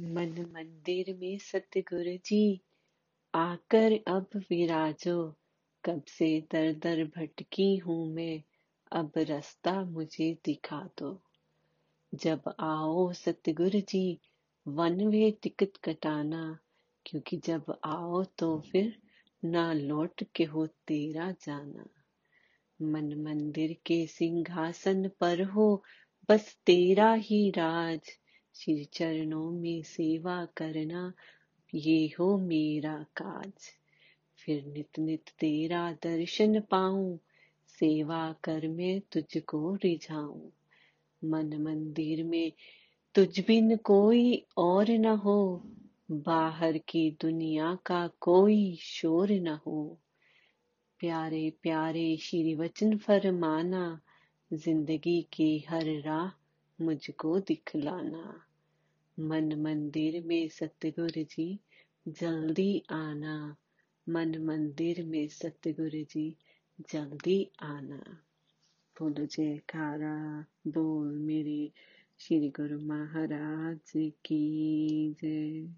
मन मंदिर में सतगुरु जी, आकर अब विराजो। कब से दर दर भटकी हूँ मैं, अब रास्ता मुझे दिखा दो। जब आओ सतगुरु जी, वन वे टिकट कटाना, क्योंकि जब आओ तो फिर ना लौट के हो तेरा जाना। मन मंदिर के सिंहासन पर हो, बस तेरा ही राज। श्री चरणों में सेवा करना, ये हो मेरा काज। फिर नित नित तेरा दर्शन पाऊँ, सेवा कर मैं तुझको रिझाऊं। मन मंदिर में तुझ बिन कोई और न हो, बाहर की दुनिया का कोई शोर न हो। प्यारे प्यारे श्री वचन फरमाना, ज़िंदगी की हर राह मुझको दिखलाना। मन मंदिर में सतगुरु जी, जल्दी आना। मन मंदिर में सतगुरु जी, जल्दी आना। बोलो जयकारा, बोल मेरे श्री गुरु महाराज की जय।